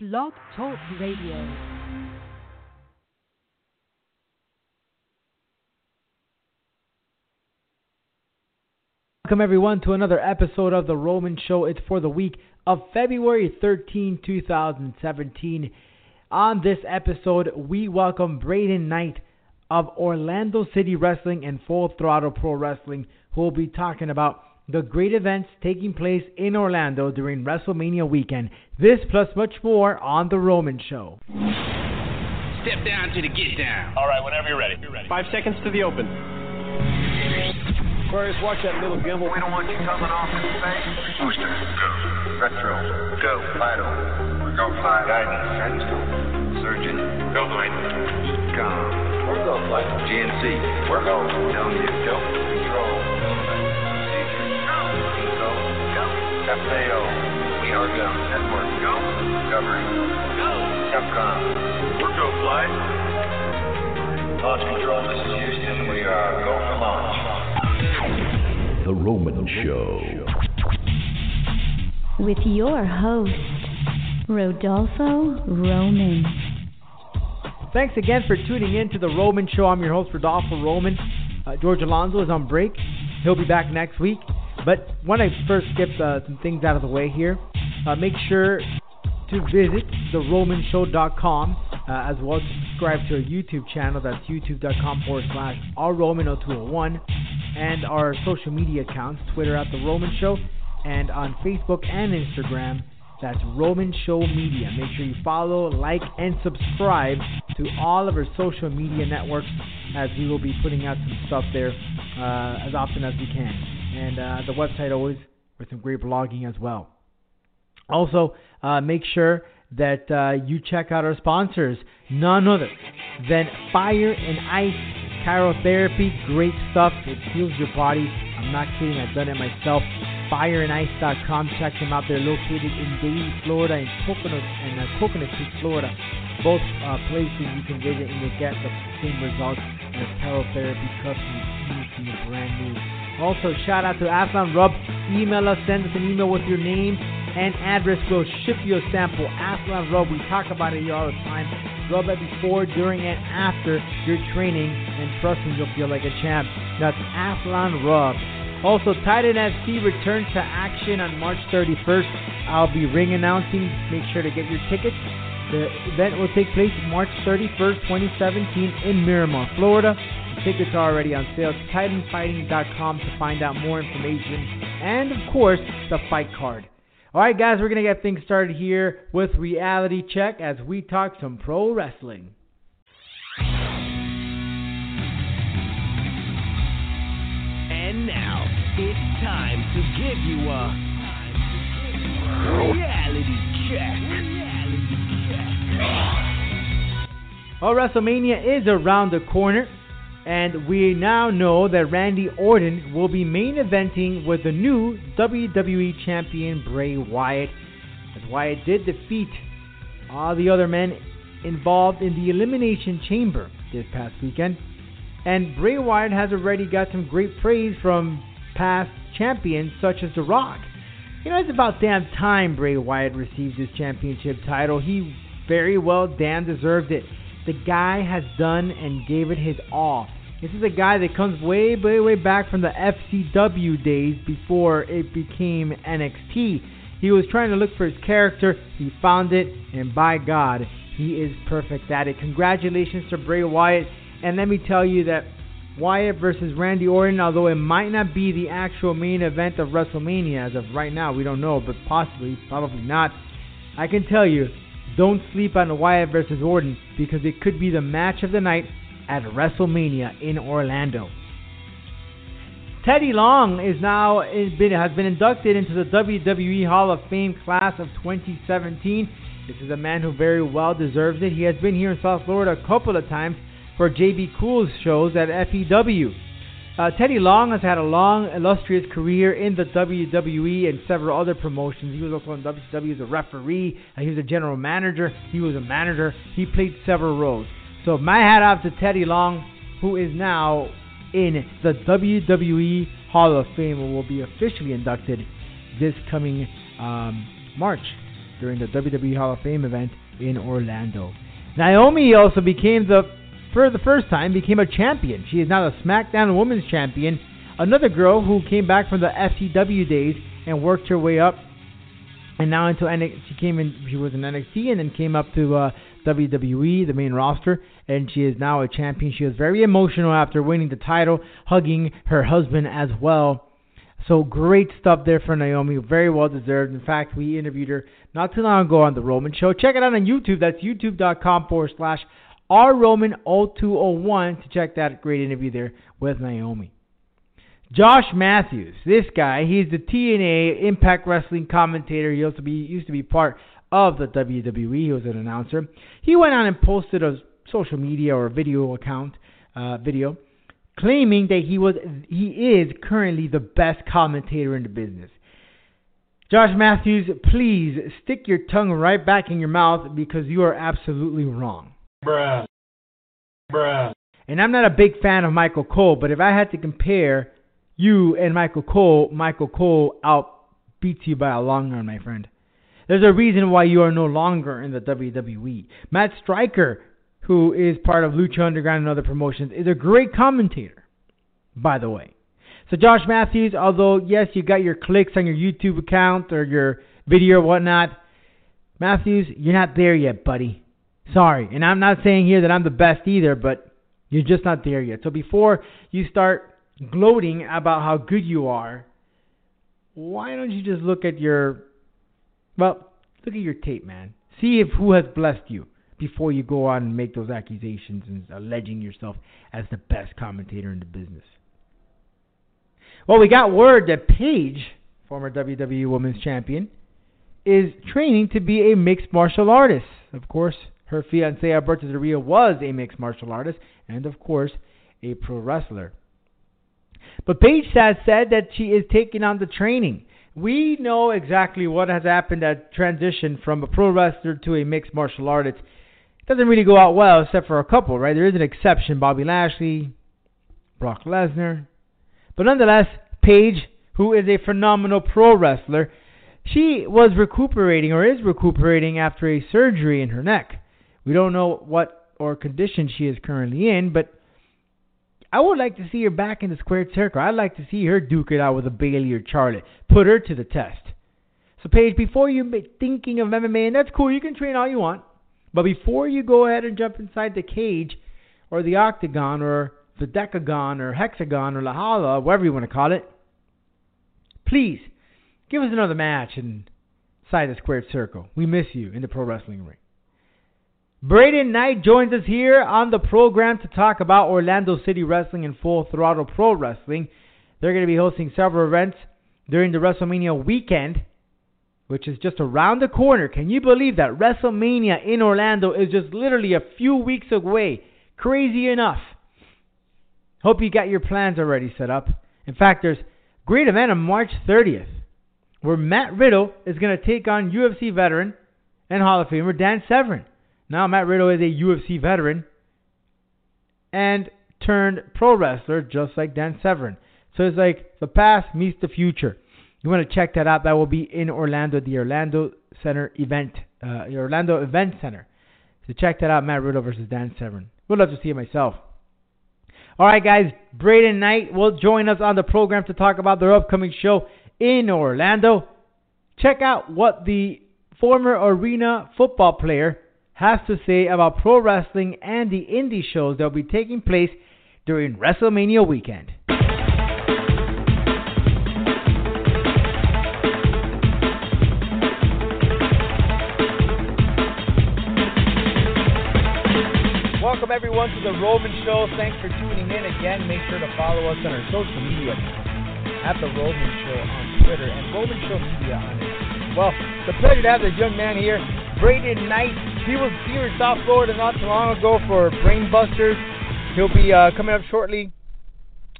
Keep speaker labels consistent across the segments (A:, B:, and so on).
A: Blog Talk Radio.
B: Welcome, everyone, to another episode of The Roman Show. It's for the week of February 13, 2017. On this episode, we welcome Braydon Knight of Orlando City Wrestling and Full Throttle Pro Wrestling, who will be talking about the great events taking place in Orlando during WrestleMania weekend. This plus much more on The Roman Show.
C: Step down to the get down.
D: All right, whenever you're ready. You're ready.
E: Five seconds to the open. Aquarius, watch that little gimbal.
F: We don't want you coming off in space. Booster, go. Retro, go. Vital, go. Flight. Guidance, guidance, go. Surgeon, go. Flight. Com. We're go. Flight. GNC, we're go. Telling you, go. Control, FAO, we are go. Network, go. Discovery, go. Capcom, we're go. Flight. Launch control, this is Houston. We are go for launch.
G: The Roman Show.
H: with your host, Rodolfo Roman.
B: Thanks again for tuning in to The Roman Show. I'm your host, Rodolfo Roman. Uh, George Alonso is on break. He'll be back next week. But when I first get uh, some things out of the way here, uh, make sure to visit theromanshow.com uh, as well as subscribe to our YouTube channel. That's youtube.com forward slash rroman0201 and our social media accounts, Twitter at The Roman Show and on Facebook and Instagram. That's Roman Show Media. Make sure you follow, like, and subscribe to all of our social media networks as we will be putting out some stuff there uh, as often as we can. And uh, the website always with some great blogging as well. Also, uh, make sure that uh, you check out our sponsors, none other than Fire and Ice Cryotherapy. Great stuff. It heals your body. I'm not kidding. I've done it myself. FireandIce.com. Check them out. They're located in Davie, Florida, and Coconut and uh, Coconut Creek, Florida. Both uh, places you can visit and you'll get the same results as cryotherapy cups and new, brand new. Also, shout out to Aslan Rub. Email us, send us an email with your name and address. We'll ship you a sample. Aslan Rub, we talk about it here all the time. Rub it before, during, and after your training, and trust me, you'll feel like a champ. That's Aslan Rub. Also, Titan FC returns to action on March 31st. I'll be ring announcing. Make sure to get your tickets. The event will take place March 31st, 2017 in Miramar, Florida. Tickets are already on sale. To titanfighting.com to find out more information. And, of course, the fight card. All right, guys, we're going to get things started here with Reality Check as we talk some pro wrestling.
C: And now it's time to give you a reality check.
B: Well, WrestleMania is around the corner, and we now know that Randy Orton will be main eventing with the new WWE Champion Bray Wyatt. As Wyatt did defeat all the other men involved in the Elimination Chamber this past weekend. And Bray Wyatt has already got some great praise from past champions such as The Rock. You know, it's about damn time Bray Wyatt received his championship title. He very well damn deserved it. The guy has done and gave it his all. This is a guy that comes way, way, way back from the FCW days before it became NXT. He was trying to look for his character, he found it, and by God, he is perfect at it. Congratulations to Bray Wyatt. And let me tell you that Wyatt versus Randy Orton, although it might not be the actual main event of WrestleMania as of right now, we don't know, but possibly, probably not. I can tell you, don't sleep on Wyatt versus Orton because it could be the match of the night at WrestleMania in Orlando. Teddy Long is now is been, has been inducted into the WWE Hall of Fame class of 2017. This is a man who very well deserves it. He has been here in South Florida a couple of times for JB Cool's shows at FEW. Uh, Teddy Long has had a long, illustrious career in the WWE and several other promotions. He was also in WCW as a referee. He was a general manager. He was a manager. He played several roles. So my hat off to Teddy Long, who is now in the WWE Hall of Fame and will be officially inducted this coming um, March. during the WWE Hall of Fame event in Orlando. Naomi also became the for the first time became a champion. She is now the SmackDown Women's Champion. Another girl who came back from the FCW days and worked her way up, and now into NXT. She came in. She was in NXT and then came up to uh, WWE, the main roster, and she is now a champion. She was very emotional after winning the title, hugging her husband as well. So great stuff there for Naomi. Very well deserved. In fact, we interviewed her not too long ago on the Roman Show. Check it out on YouTube. That's youtube.com forward slash rroman0201 to check that great interview there with Naomi. Josh Matthews, this guy, he's the TNA Impact Wrestling commentator. He also be, used to be part of the WWE. He was an announcer. He went on and posted a social media or video account uh, video claiming that he was he is currently the best commentator in the business. Josh Matthews, please stick your tongue right back in your mouth because you are absolutely wrong.
E: Bruh. Bruh.
B: And I'm not a big fan of Michael Cole, but if I had to compare you and Michael Cole, Michael Cole outbeats you by a long run, my friend. There's a reason why you are no longer in the WWE. Matt Striker who is part of Lucha Underground and other promotions, is a great commentator, by the way. So Josh Matthews, although yes, you got your clicks on your YouTube account or your video or whatnot, Matthews, you're not there yet, buddy. Sorry, and I'm not saying here that I'm the best either, but you're just not there yet. So before you start gloating about how good you are, why don't you just look at your, well, look at your tape, man. See if who has blessed you before you go on and make those accusations and alleging yourself as the best commentator in the business. Well, we got word that Paige, former WWE Women's Champion, is training to be a mixed martial artist. Of course, her fiance Alberto Del Rio was a mixed martial artist and, of course, a pro wrestler. But Paige has said that she is taking on the training. We know exactly what has happened that transition from a pro wrestler to a mixed martial artist doesn't really go out well except for a couple, right? There is an exception Bobby Lashley, Brock Lesnar. But nonetheless, Paige, who is a phenomenal pro wrestler, she was recuperating or is recuperating after a surgery in her neck. We don't know what or condition she is currently in, but I would like to see her back in the squared circle. I'd like to see her duke it out with a Bayley or Charlotte. Put her to the test. So, Paige, before you thinking of MMA, and that's cool, you can train all you want. But before you go ahead and jump inside the cage or the octagon or the decagon or hexagon or la hala, whatever you want to call it, please give us another match inside the squared circle. We miss you in the pro wrestling ring. Braydon Knight joins us here on the program to talk about Orlando City Wrestling and Full Throttle Pro Wrestling. They're going to be hosting several events during the WrestleMania weekend which is just around the corner. Can you believe that WrestleMania in Orlando is just literally a few weeks away? Crazy enough. Hope you got your plans already set up. In fact, there's a great event on March 30th where Matt Riddle is going to take on UFC veteran and Hall of Famer Dan Severn. Now, Matt Riddle is a UFC veteran and turned pro wrestler just like Dan Severn. So it's like the past meets the future you want to check that out, that will be in Orlando, the Orlando Center event, uh, the Orlando Event Center. So check that out, Matt Riddle versus Dan Severn. Would love to see it myself. All right, guys, Braydon Knight will join us on the program to talk about their upcoming show in Orlando. Check out what the former arena football player has to say about pro wrestling and the indie shows that will be taking place during WrestleMania weekend. Welcome everyone to the Roman Show. Thanks for tuning in again. Make sure to follow us on our social media at the Roman Show on Twitter and Roman Show Media on Instagram. Well, it's a pleasure to have this young man here, Braydon Knight. He was here in South Florida not too long ago for Brainbusters. He'll be uh, coming up shortly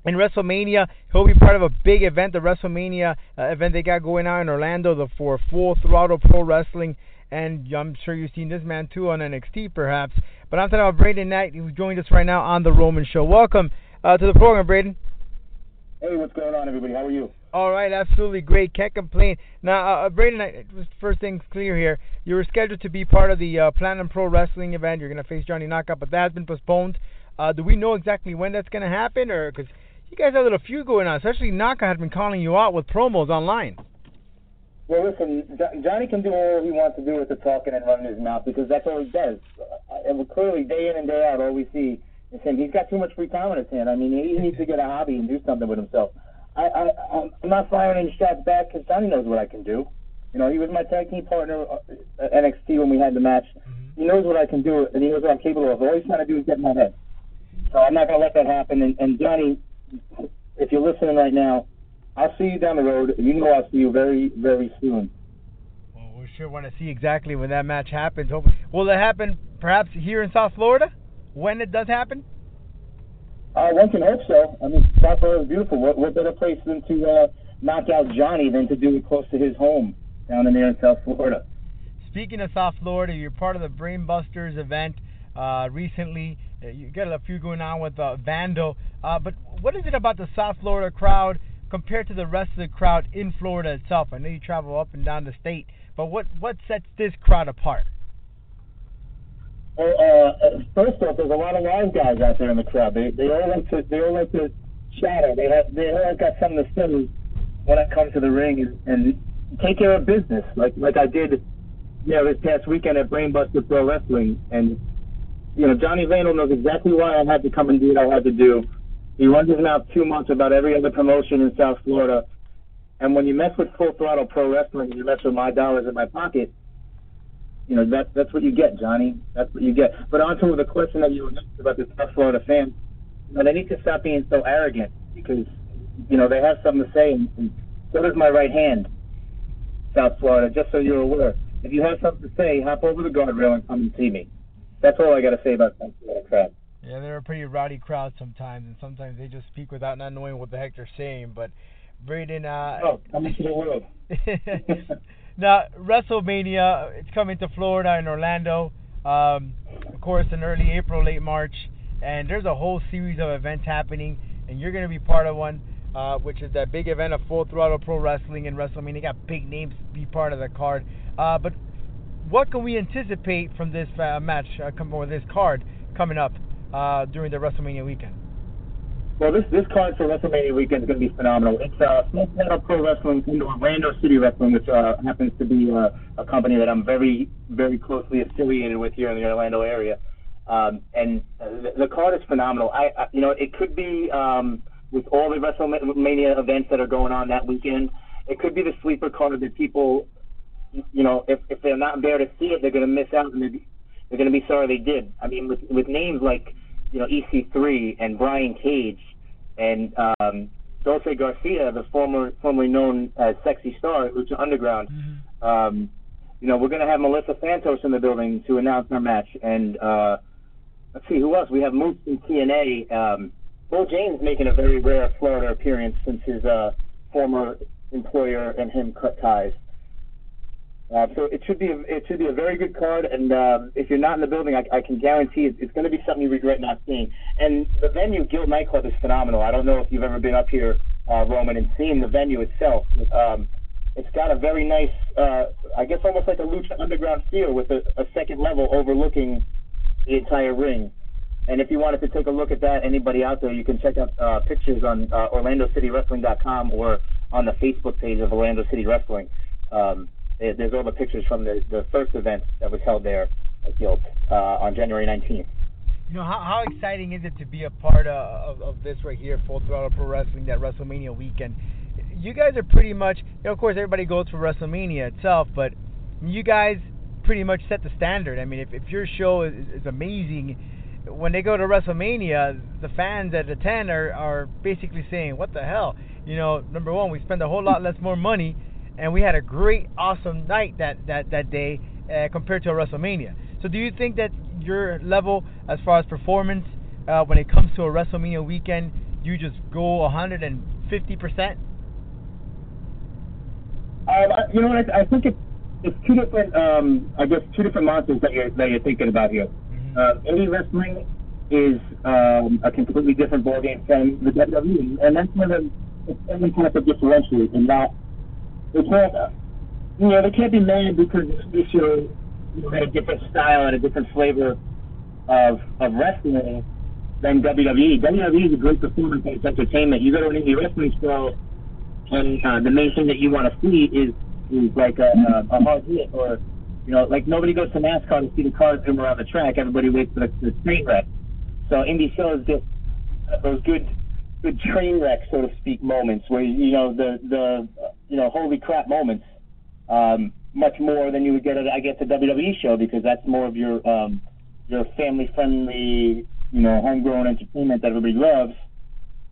B: in WrestleMania. He'll be part of a big event, the WrestleMania uh, event they got going on in Orlando, the for Full Throttle Pro Wrestling. And I'm sure you've seen this man too on NXT, perhaps. But I'm talking about Braydon Knight, who joined us right now on the Roman Show. Welcome uh, to the program, Braydon.
D: Hey, what's going on, everybody? How are you?
B: All right, absolutely great. Can't complain. Now, uh, Braydon, I- first things clear here. You were scheduled to be part of the uh, Platinum Pro Wrestling event. You're going to face Johnny Knockout, but that has been postponed. Uh, do we know exactly when that's going to happen, or because you guys have a little feud going on? Especially Knockout has been calling you out with promos online.
D: Well, listen, Johnny can do all he wants to do with the talking and running his mouth because that's all he does. Uh, And clearly, day in and day out, all we see is. He's got too much free time on his hand. I mean, he needs to get a hobby and do something with himself. I, I, I'm- not firing any shots back because Johnny knows what I can do. You know, he was my tag team partner uh, at NXT when we had the match. He knows what I can do, and he knows what I'm capable of. All he's trying to do is get in my head. So I'm not going to let that happen. And, and Johnny, if you're listening right now, I'll see you down the road. You know I'll see you very, very soon.
B: Well, we sure want to see exactly when that match happens. Hopefully, will it happen perhaps here in South Florida when it does happen?
D: Uh, one can hope so. I mean, South Florida is beautiful. What, what better place than to uh, knock out Johnny than to do it close to his home down in there in South Florida?
B: Speaking of South Florida, you're part of the Brainbusters event uh, recently. Uh, You got a few going on with uh, Vandal. Uh, but what is it about the South Florida crowd compared to the rest of the crowd in Florida itself? I know you travel up and down the state, but what what sets this crowd apart?
D: Well, uh, first off, there's a lot of live guys out there in the crowd. They they all like to they all like to chatter. They have they all got something to say when I come to the ring and, and take care of business, like like I did, you know, this past weekend at Brainbuster Pro Wrestling. And you know, Johnny Vandal knows exactly why I had to come and do what I had to do. He runs his mouth too much about every other promotion in South Florida. And when you mess with Full Throttle Pro Wrestling, you mess with my dollars in my pocket you know that that's what you get, Johnny. That's what you get. But on to the question that you were asking about the South Florida fans. You know, they need to stop being so arrogant because you know they have something to say, and, and so does my right hand, South Florida. Just so you're aware, if you have something to say, hop over the guardrail and come and see me. That's all I got to say about South Florida crowd.
B: Yeah, they're a pretty rowdy crowd sometimes, and sometimes they just speak without not knowing what the heck they're saying. But Braydon, uh,
D: Oh, come into the world.
B: now WrestleMania, it's coming to Florida and Orlando. Um, of course, in early April, late March, and there's a whole series of events happening, and you're going to be part of one, uh, which is that big event of Full Throttle Pro Wrestling and WrestleMania. Got big names be part of the card. Uh, but what can we anticipate from this uh, match, uh, or this card coming up uh, during the WrestleMania weekend?
D: Well, this this card for WrestleMania weekend is going to be phenomenal. It's uh, Full Throttle Pro Wrestling into Orlando City Wrestling, which uh, happens to be uh, a company that I'm very very closely affiliated with here in the Orlando area. Um, and the, the card is phenomenal. I, I you know it could be um, with all the WrestleMania events that are going on that weekend. It could be the sleeper card that people, you know, if if they're not there to see it, they're going to miss out and they're, they're going to be sorry they did. I mean, with with names like you know EC3 and Brian Cage and um, Dulce Garcia, the former formerly known as Sexy Star Lucha Underground. Um, you know, we're going to have Melissa Santos in the building to announce our match, and uh, let's see who else. We have Moose from TNA. Um, Bull James making a very rare Florida appearance since his uh, former employer and him cut ties. Uh, so it should be a, it should be a very good card, and uh, if you're not in the building, I, I can guarantee it's, it's going to be something you regret not seeing. And the venue, Guild Nightclub, is phenomenal. I don't know if you've ever been up here, uh, Roman, and seen the venue itself. Um, it's got a very nice, uh, I guess, almost like a Lucha Underground feel with a, a second level overlooking the entire ring. And if you wanted to take a look at that, anybody out there, you can check out uh, pictures on uh, OrlandoCityWrestling.com or on the Facebook page of Orlando City Wrestling. Um, there's all the pictures from the, the first event that was held there at Guild uh, on January 19th.
B: You know, how, how exciting is it to be a part of, of, of this right here, Full Throttle Pro Wrestling, that WrestleMania weekend? You guys are pretty much, you know, of course, everybody goes for WrestleMania itself, but you guys pretty much set the standard. I mean, if, if your show is, is amazing, when they go to WrestleMania, the fans that attend are, are basically saying, what the hell? You know, number one, we spend a whole lot less more money, and we had a great, awesome night that, that, that day uh, compared to a WrestleMania. So do you think that your level as far as performance uh, when it comes to a WrestleMania weekend, you just go 150%?
D: Um, I- you know what? I, I think it's it's two different. Um, I guess two different monsters that you're that you're thinking about here. Uh, indie wrestling is um, a completely different ballgame from the WWE, and that's where the any type of differentiate and not they can't you know they can't be mad because this show you know, had a different style and a different flavor of of wrestling than WWE. WWE is a great performance based entertainment. You go to an indie wrestling show and uh, the main thing that you want to see is is like a, a, a hard hit or you know like nobody goes to NASCAR to see the cars zoom around the track. Everybody waits for the, the train wreck. So indie shows just those good good train wreck so to speak moments where you know the the you know holy crap moments um, much more than you would get at I guess a WWE show because that's more of your um, your family friendly you know homegrown entertainment that everybody loves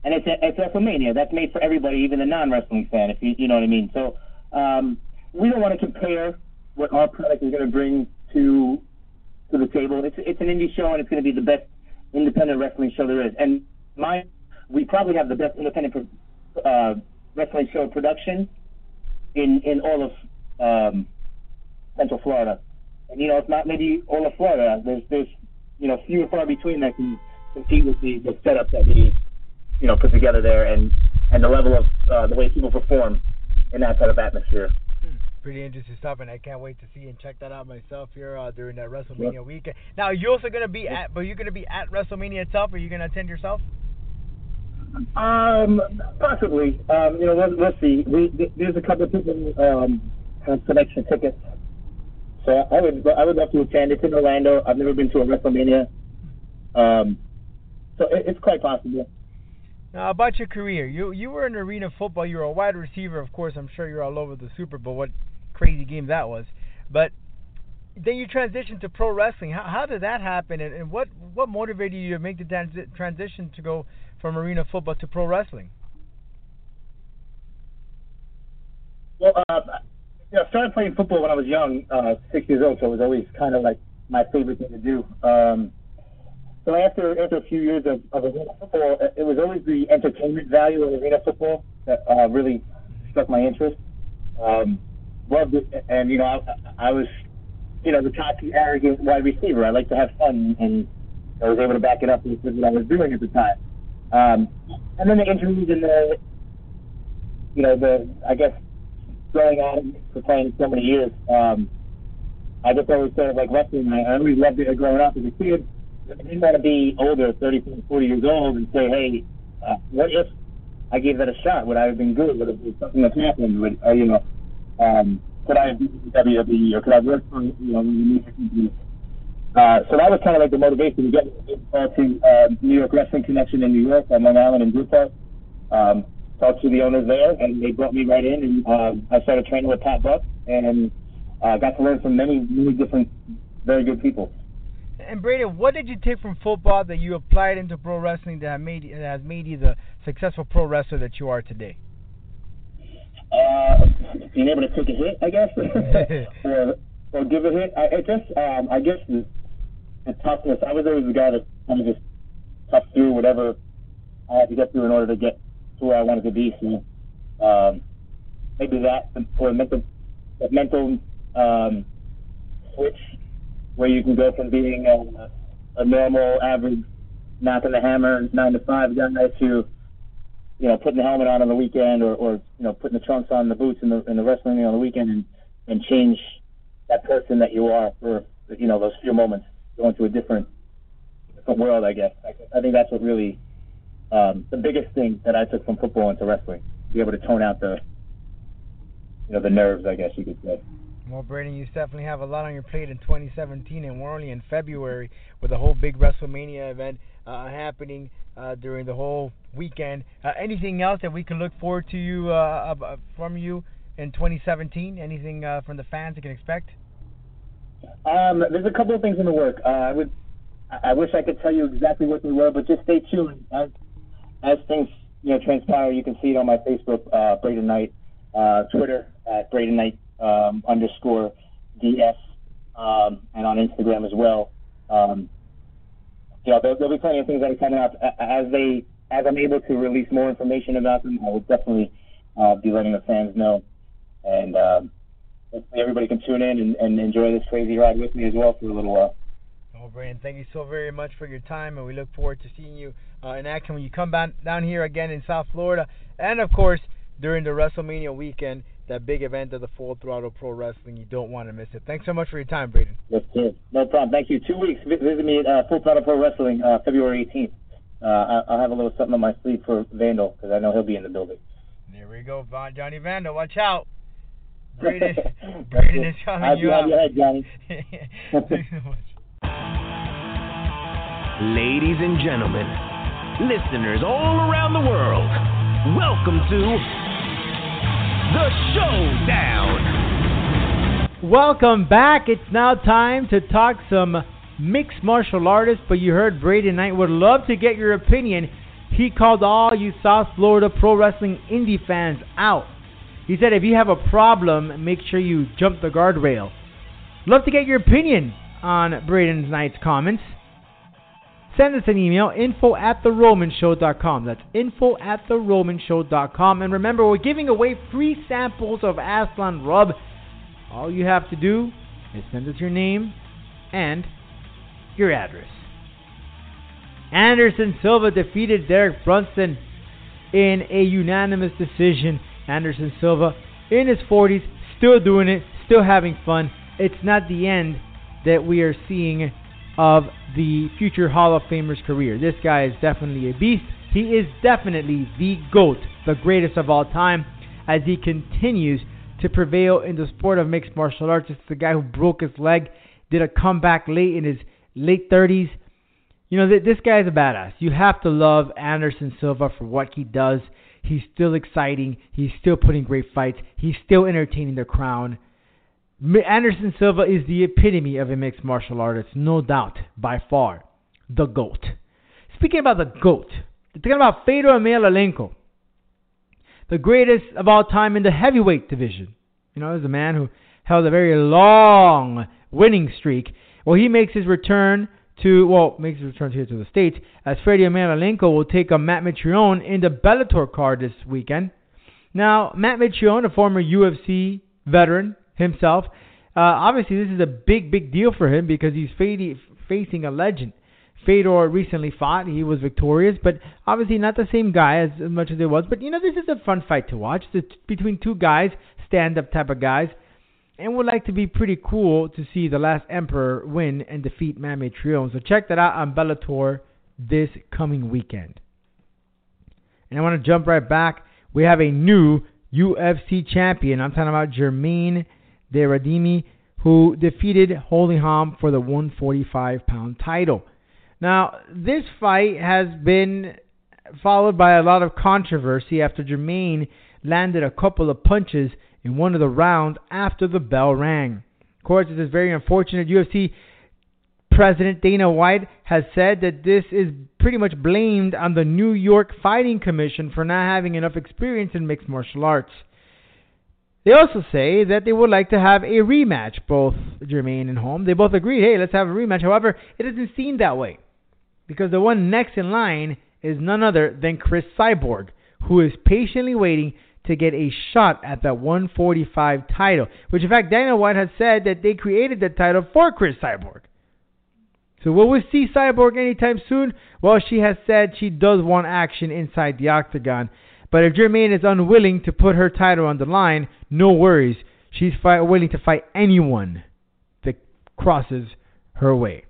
D: and it's it's WrestleMania. That's made for everybody, even the non-wrestling fan, if you you know what I mean. So um, we don't want to compare what our product is going to bring to to the table. It's it's an indie show, and it's going to be the best independent wrestling show there is. And my we probably have the best independent uh, wrestling show production in in all of um, Central Florida. And you know, it's not maybe all of Florida. There's there's you know few and far between that can compete with the, the setup that we you know put together there and and the level of uh, the way people perform in that type of atmosphere.
B: Pretty interesting stuff, and I can't wait to see and check that out myself here uh, during that WrestleMania weekend. Now, you're also gonna be at, but you're gonna be at WrestleMania itself. Are you gonna attend yourself?
D: Um, possibly. Um, you know, let's, let's see. We, th- there's a couple of people um, have selection tickets, so I would I would love to attend. It's in Orlando. I've never been to a WrestleMania, um, so it, it's quite possible.
B: Now, about your career, you you were in arena football. You were a wide receiver, of course. I'm sure you're all over the Super Bowl. What crazy game that was! But then you transitioned to pro wrestling. How, how did that happen, and, and what what motivated you to make the transi- transition to go from arena football to pro wrestling?
D: Well, uh, you know, I started playing football when I was young, uh, six years old, so it was always kind of like my favorite thing to do. Um, so after after a few years of, of arena football, it was always the entertainment value of arena football that uh, really struck my interest. Um, loved it, and you know, I, I was, you know, the cocky, arrogant wide receiver. I like to have fun, and I was able to back it up with what I was doing at the time. Um, and then the injuries and the, you know, the I guess growing on for playing so many years. Um, I just always sort of like wrestling. I, always loved it growing up as a kid. I didn't want to be older, 30, 40 years old, and say, hey, uh, what if I gave that a shot? Would I have been good? Would be something that's happened? Would, uh, you know, um, could I have been WWE or could I work for, you know, the music company? Uh, so that was kind of like the motivation to get uh, to uh, New York Wrestling Connection in New York on Long Island and Newport. Um, talked to the owners there, and they brought me right in, and um, I started training with Pat Buck, and uh, got to learn from many, many different, very good people.
B: And Brady, what did you take from football that you applied into pro wrestling that made that has made you the successful pro wrestler that you are today?
D: Uh, being able to take a hit, I guess, or or give a hit. I, I guess um, I guess the, the toughness. I was always the guy that kind of just tough through whatever I had to get through in order to get to where I wanted to be. So um, maybe that or mental that mental um, switch where you can go from being a, a normal, average, knocking the hammer nine to five guy to you know putting the helmet on on the weekend or, or you know putting the trunks on the boots and the in the wrestling on the weekend and and change that person that you are for you know those few moments going to a different different world I guess I, I think that's what really um, the biggest thing that I took from football into wrestling be able to tone out the you know the nerves I guess you could say.
B: Well, Brandon, you definitely have a lot on your plate in 2017, and we're only in February with a whole big WrestleMania event uh, happening uh, during the whole weekend. Uh, anything else that we can look forward to you uh, uh, from you in 2017? Anything uh, from the fans that can expect?
D: Um, there's a couple of things in the work. I would, I wish I could tell you exactly what they were, but just stay tuned as as things you know transpire. You can see it on my Facebook, Braydon Knight, Twitter at Braydon Knight um, underscore DS, um, and on Instagram as well. Um, you know, there'll, there'll be plenty of things that are coming up as they as I'm able to release more information about them. I will definitely uh, be letting the fans know, and um, hopefully everybody can tune in and, and enjoy this crazy ride with me as well for a little while.
B: Oh, Brandon, thank you so very much for your time, and we look forward to seeing you uh, in action when you come back down here again in South Florida, and of course during the WrestleMania weekend, that big event of the Full Throttle Pro Wrestling. You don't want to miss it. Thanks so much for your time, Braydon.
D: Yes, sir. No problem. Thank you. Two weeks. Vi- Visit me at uh, Full Throttle Pro Wrestling, uh, February 18th. Uh, I- I'll have a little something on my sleeve for Vandal because I know he'll be in the building.
B: There we go, Von Johnny Vandal. Watch out. Braydon, Braydon is coming
D: I'll
B: you
D: be
B: out.
D: on your head, Johnny.
B: Thanks so much.
C: Ladies and gentlemen, listeners all around the world, welcome to the Showdown.
B: Welcome back. It's now time to talk some mixed martial artists, but you heard Braydon Knight would love to get your opinion. He called all you South Florida pro wrestling indie fans out. He said if you have a problem, make sure you jump the guardrail. Love to get your opinion on Braydon Knight's comments. Send us an email, info at theromanshow.com. That's info at theromanshow.com. And remember, we're giving away free samples of Aslan Rub. All you have to do is send us your name and your address. Anderson Silva defeated Derek Brunson in a unanimous decision. Anderson Silva in his 40s, still doing it, still having fun. It's not the end that we are seeing of the future Hall of Famer's career. This guy is definitely a beast. He is definitely the GOAT, the greatest of all time, as he continues to prevail in the sport of mixed martial arts. It's the guy who broke his leg, did a comeback late in his late 30s. You know, th- this guy is a badass. You have to love Anderson Silva for what he does. He's still exciting. He's still putting great fights. He's still entertaining the crowd. Anderson Silva is the epitome of a mixed martial artist, no doubt, by far, the GOAT. Speaking about the GOAT, talking about Fedor Emelianenko, the greatest of all time in the heavyweight division. You know, he's a man who held a very long winning streak. Well, he makes his return to, well, makes his return here to the States, as Freddie Emelianenko will take on Matt Mitrione in the Bellator card this weekend. Now, Matt Mitrione, a former UFC veteran himself, uh, obviously this is a big, big deal for him because he's facing a legend. Fedor recently fought. He was victorious, but obviously not the same guy as, much as it was. But, you know, this is a fun fight to watch. It's between two guys, stand-up type of guys. And would like to be pretty cool to see the last Emperor win and defeat Matt Mitrione. So check that out on Bellator this coming weekend. And I want to jump right back. We have a new UFC champion. I'm talking about Germaine de Randamie, who defeated Holly Holm for the 145 pound title. Now, this fight has been followed by a lot of controversy after Germaine landed a couple of punches in one of the rounds after the bell rang. Of course, this is very unfortunate. UFC President Dana White has said that this is pretty much blamed on the New York Fighting Commission for not having enough experience in mixed martial arts. They also say that they would like to have a rematch, both Germaine and Holm. They both agreed, hey, let's have a rematch. However, it isn't seen that way because the one next in line is none other than Cris Cyborg, who is patiently waiting to get a shot at that 145 title. Which, in fact, Dana White has said that they created the title for Cris Cyborg. So will we see Cyborg anytime soon? Well, she has said she does want action inside the octagon. But if Germaine is unwilling to put her title on the line, no worries. She's fight, willing to fight anyone that crosses her way.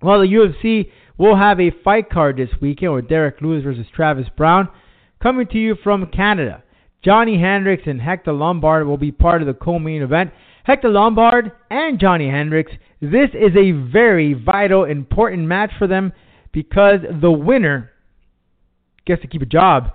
B: Well, the UFC will have a fight card this weekend with Derrick Lewis versus Travis Browne. Coming to you from Canada, Johnny Hendricks and Hector Lombard will be part of the co-main event. Hector Lombard and Johnny Hendricks, this is a very vital, important match for them because the winner gets to keep a job,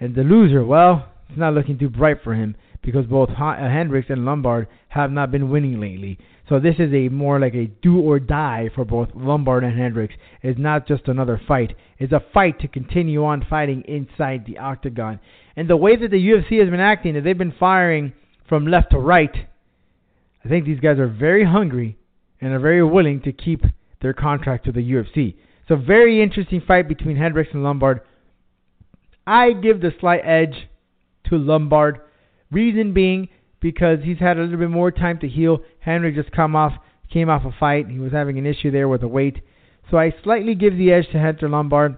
B: and the loser, well, it's not looking too bright for him because both uh, Hendricks and Lombard have not been winning lately. So this is a more like a do or die for both Lombard and Hendricks. It's not just another fight. It's a fight to continue on fighting inside the octagon. And the way that the UFC has been acting, that they've been firing from left to right, I think these guys are very hungry and are very willing to keep their contract with the UFC. So very interesting fight between Hendricks and Lombard. I give the slight edge to Lombard. Reason being because he's had a little bit more time to heal. Henry just come off came off a fight. He was having an issue there with the weight. So I slightly give the edge to Hector Lombard.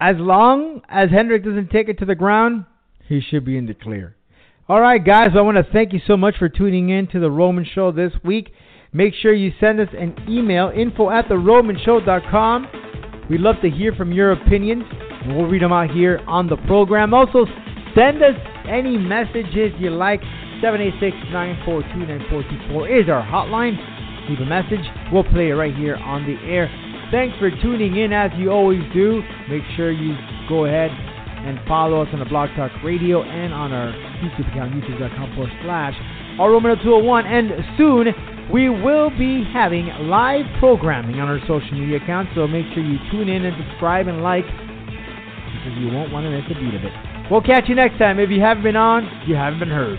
B: As long as Hendrick doesn't take it to the ground, he should be in the clear. All right, guys, I want to thank you so much for tuning in to the Roman Show this week. Make sure you send us an email, info at theromanshow.com. We'd love to hear from your opinions, we'll read them out here on the program. Also, send us any messages you like. 786-942-9424 is our hotline. Leave a message. We'll play it right here on the air. Thanks for tuning in as you always do. Make sure you go ahead and follow us on the Blog Talk Radio and on our YouTube account, youtube.com forward slash R201. And soon we will be having live programming on our social media accounts, so make sure you tune in and subscribe and like because you won't want to miss a beat of it. We'll catch you next time. If you haven't been on, you haven't been heard.